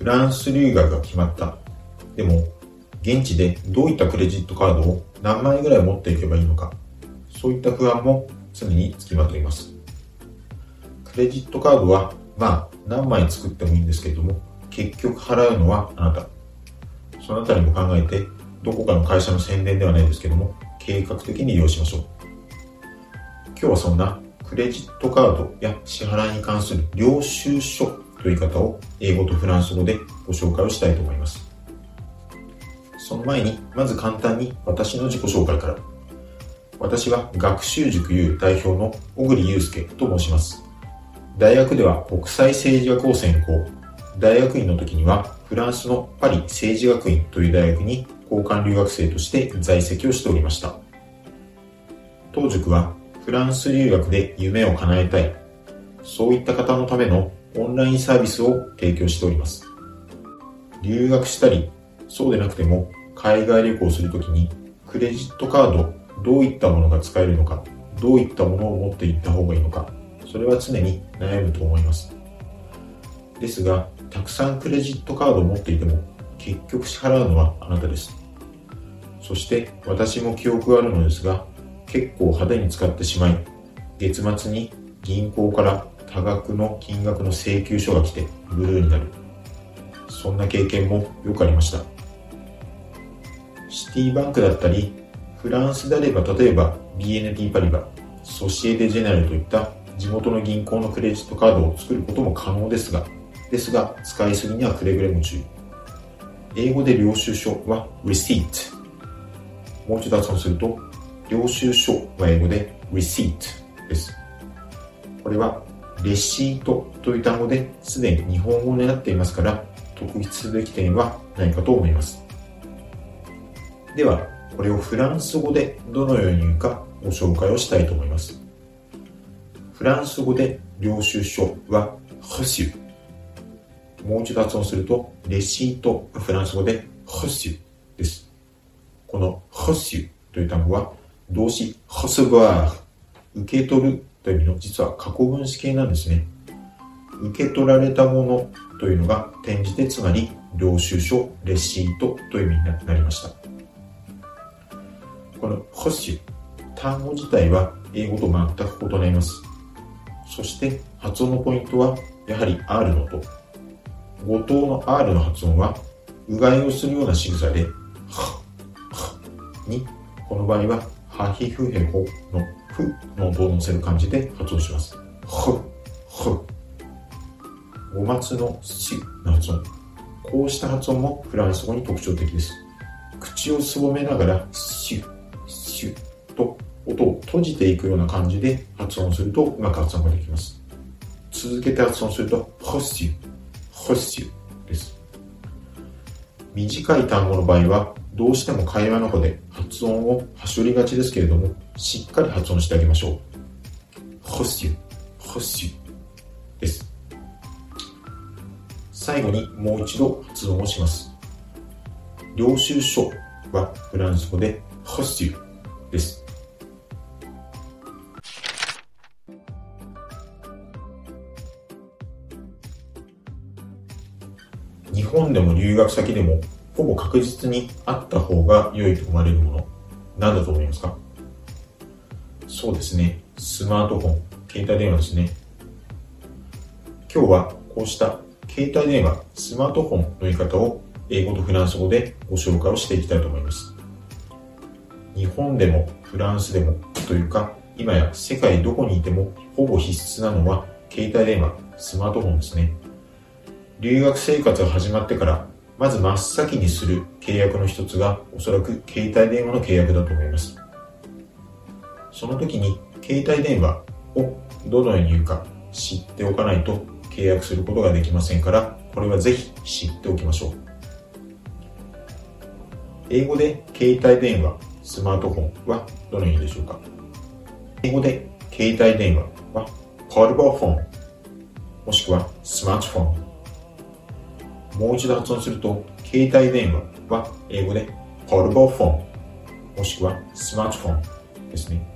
フランス留学が決まった。でも、現地でどういったクレジットカードを何枚ぐらい持っていけばいいのか、そういった不安も常につきまといます。クレジットカードは、まあ、何枚作ってもいいんですけれども、結局払うのはあなた。そのあたりも考えて、どこかの会社の宣伝ではないですけども、計画的に利用しましょう。今日はそんなクレジットカードや支払いに関する領収書という言い方を英語とフランス語でご紹介をしたいと思います。その前に、まず簡単に私の自己紹介から。私は学習塾 U 代表の小栗祐介と申します。大学では国際政治学を専攻。大学院の時にはフランスのパリ政治学院という大学に交換留学生として在籍をしておりました。当塾はフランス留学で夢を叶えたい、そういった方のためのオンラインサービスを提供しております。留学したり、そうでなくても海外旅行するときにクレジットカードどういったものが使えるのか、どういったものを持っていった方がいいのか、それは常に悩むと思います。ですが、たくさんクレジットカードを持っていても結局支払うのはあなたです。そして私も記憶があるのですが、結構派手に使ってしまい、月末に銀行から多額の金額の請求書が来てブルーになる。そんな経験もよくありました。シティバンクだったり、フランスであれば例えば BNP パリバ、ソシエテジェネラルといった地元の銀行のクレジットカードを作ることも可能ですが、ですが使いすぎにはくれぐれも注意。英語で領収書は receipt。もう一度発音すると領収書は英語で receipt です。これはレシートという単語ですでに日本語になっていますから特筆すべき点はないかと思います。では、これをフランス語でどのように言うかご紹介をしたいと思います。フランス語で領収書は reçu。もう一度発音すると、レシート、フランス語で reçu です。この reçu という単語は動詞 recevoir 受け取るという意味の実は過去分詞形なんですね。受け取られたものというのが転じてつまり領収書、レシートという意味になりました。この reçu 単語自体は英語と全く異なります。そして発音のポイントはやはり R の音。語頭の R の発音はうがいをするような仕草で、は、はに、この場合はハヒフヘホのフの音を乗せる感じで発音します。ふ、ふ。五松のシの発音。こうした発音もフランス語に特徴的です。口をすぼめながら、シュ、シュと音を閉じていくような感じで発音するとうまく発音ができます。続けて発音すると、ホッシュ、ホッシュです。短い単語の場合は、どうしても会話の方で発音をはしょりがちですけれども、しっかり発音してあげましょう。ホシュ、ホシュです。最後にもう一度発音をします。領収書はフランス語でホシュです。日本でも留学先でもほぼ確実にあった方が良いと思われるもの、何だと思いますか？そうですね。スマートフォン、携帯電話ですね。今日はこうした携帯電話、スマートフォンの言い方を英語とフランス語でご紹介をしていきたいと思います。日本でもフランスでもというか、今や世界どこにいてもほぼ必須なのは携帯電話、スマートフォンですね。留学生活が始まってからまず真っ先にする契約の一つがおそらく携帯電話の契約だと思います。その時に携帯電話をどのように言うか知っておかないと契約することができませんから、これはぜひ知っておきましょう。英語で携帯電話、スマートフォンはどのようにでしょうか？英語で携帯電話は portable phone もしくはスマートフォンもう一度発音すると、携帯電話は英語で portable phone もしくはスマートフォンですね。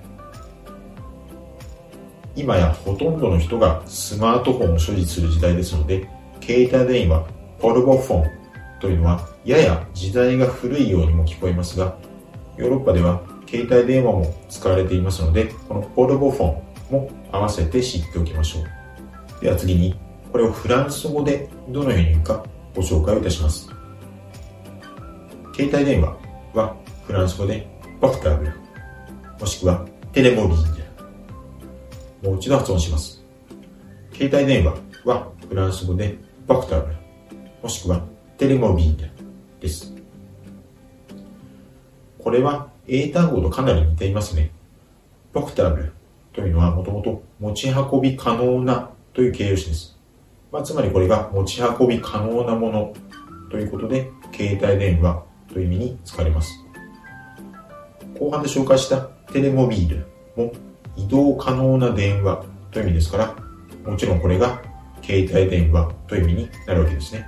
今やほとんどの人がスマートフォンを所持する時代ですので、携帯電話、ポルボフォンというのはやや時代が古いようにも聞こえますが、ヨーロッパでは携帯電話も使われていますので、このポルボフォンも合わせて知っておきましょう。では次に、これをフランス語でどのように言うかご紹介をいたします。携帯電話はフランス語でポクターブル、もしくはテレモビール。もう一度発音します。携帯電話はフランス語でポクターブル、もしくはテレモビールです。これは英単語とかなり似ていますね。ポクタブルというのはもともと持ち運び可能なという形容詞です。まあ、つまりこれが持ち運び可能なものということで、携帯電話という意味に使われます。後半で紹介したテレモビールも移動可能な電話という意味ですから、もちろんこれが携帯電話という意味になるわけですね。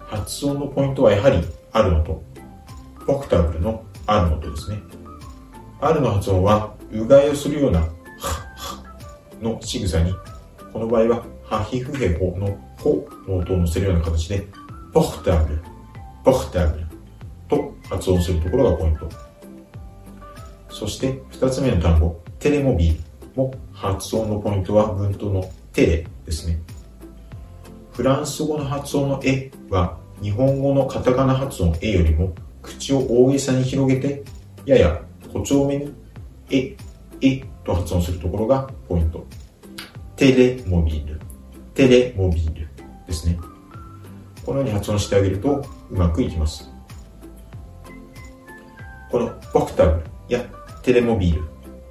発音のポイントはやはりあるのと、ポクタブルのあるのとですね。あるの発音は、うがいをするような、の仕草に、この場合は、ハヒフヘホのホの音を乗せるような形で、ポクタブル、ポクタブルと発音するところがポイント。そして二つ目の単語、テレモビーも発音のポイントは文頭のテレですね。フランス語の発音のえは日本語のカタカナ発音えよりも口を大げさに広げてやや誇張めにえ、えと発音するところがポイント。テレモビール、テレモビールですね。このように発音してあげるとうまくいきます。このボクタブやテレモビール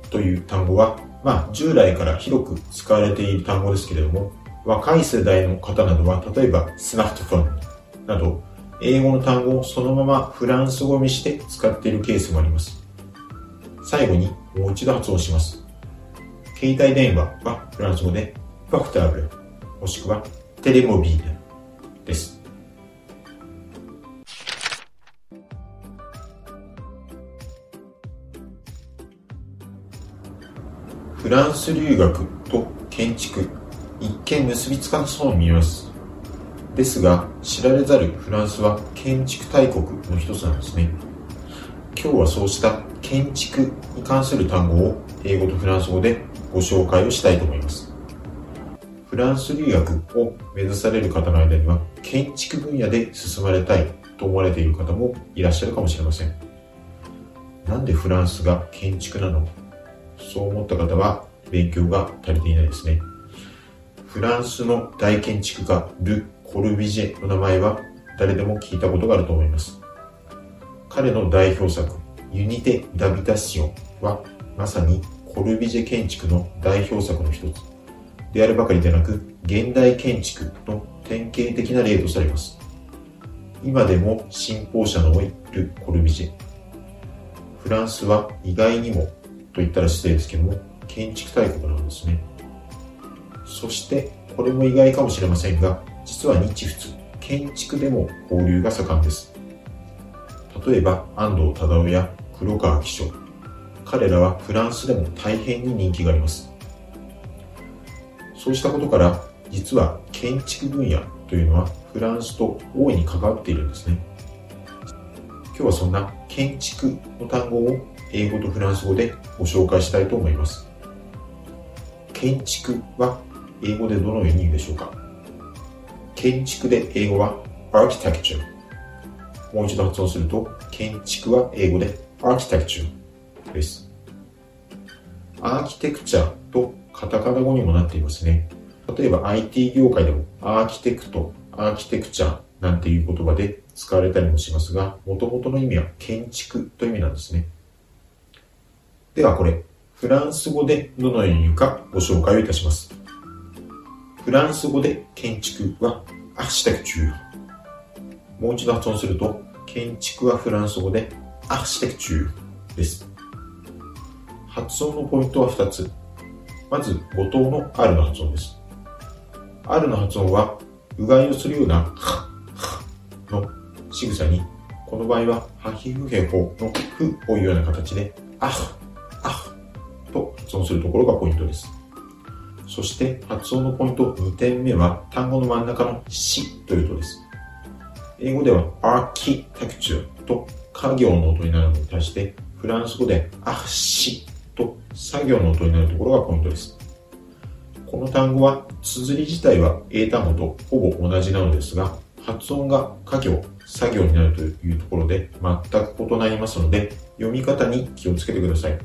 という単語は、まあ、従来から広く使われている単語ですけれども、若い世代の方などは、例えばスマートフォンなど、英語の単語をそのままフランス語にして使っているケースもあります。最後にもう一度発音します。携帯電話はフランス語でファクターブル、もしくはテレモビールです。フランス留学と建築、一見結びつかなそうに見えます。ですが、知られざるフランスは建築大国の一つなんですね。今日はそうした建築に関する単語を英語とフランス語でご紹介をしたいと思います。フランス留学を目指される方の間には建築分野で進まれたいと思われている方もいらっしゃるかもしれません。なんでフランスが建築なの？そう思った方は勉強が足りていないですね。フランスの大建築家ル・コルビジェの名前は誰でも聞いたことがあると思います。彼の代表作ユニテ・ダビタシオンはまさにコルビジェ建築の代表作の一つであるばかりでなく現代建築の典型的な例とされます。今でも信奉者の多いル・コルビジェ。フランスは意外にもと言ったら失礼ですけども、建築大国なんですね。そして、これも意外かもしれませんが、実は日仏、建築でも交流が盛んです。例えば、安藤忠雄や黒川紀章。彼らはフランスでも大変に人気があります。そうしたことから、実は建築分野というのはフランスと大いに関わっているんですね。今日はそんな建築の単語を英語とフランス語でご紹介したいと思います。建築は英語でどのように言うでしょうか？建築で英語は architecture。もう一度発音すると、建築は英語で architecture です。アーキテクチャとカタカナ語にもなっていますね。例えば IT 業界でもアーキテクト、アーキテクチャなんていう言葉で使われたりもしますが、元々の意味は建築という意味なんですね。ではこれ、フランス語でどのように言うかご紹介をいたします。フランス語で建築はアーシテクチュー。もう一度発音すると、建築はフランス語でアーシテクチューです。発音のポイントは2つ。まず、語頭の R の発音です。R の発音は、うがいをするような、の仕草に、この場合は、ハヒフヘホのフをいうような形で、ああと発音するところがポイントです。そして発音のポイント2点目は単語の真ん中のしという音です。英語ではアーキテクチューと家業の音になるのに対して、フランス語でアッシと作業の音になるところがポイントです。この単語は、綴り自体は英単語とほぼ同じなのですが、発音が家業、作業になるというところで全く異なりますので、読み方に気をつけてください。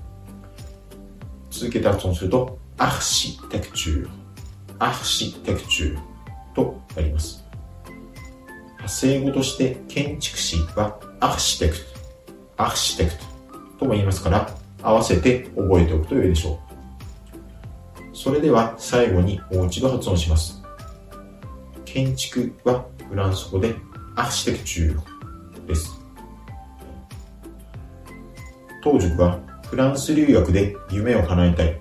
続けて発音すると、アーシテクチュー、architecture となります。派生語として建築士は architecte、architecte とも言いますから、合わせて覚えておくと良いでしょう。それでは最後にもう一度発音します。建築はフランス語で architecture です。当塾はフランス留学で夢を叶えたい。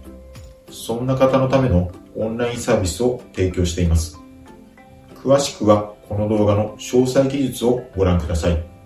そんな方のためのオンラインサービスを提供しています。詳しくはこの動画の詳細記述をご覧ください。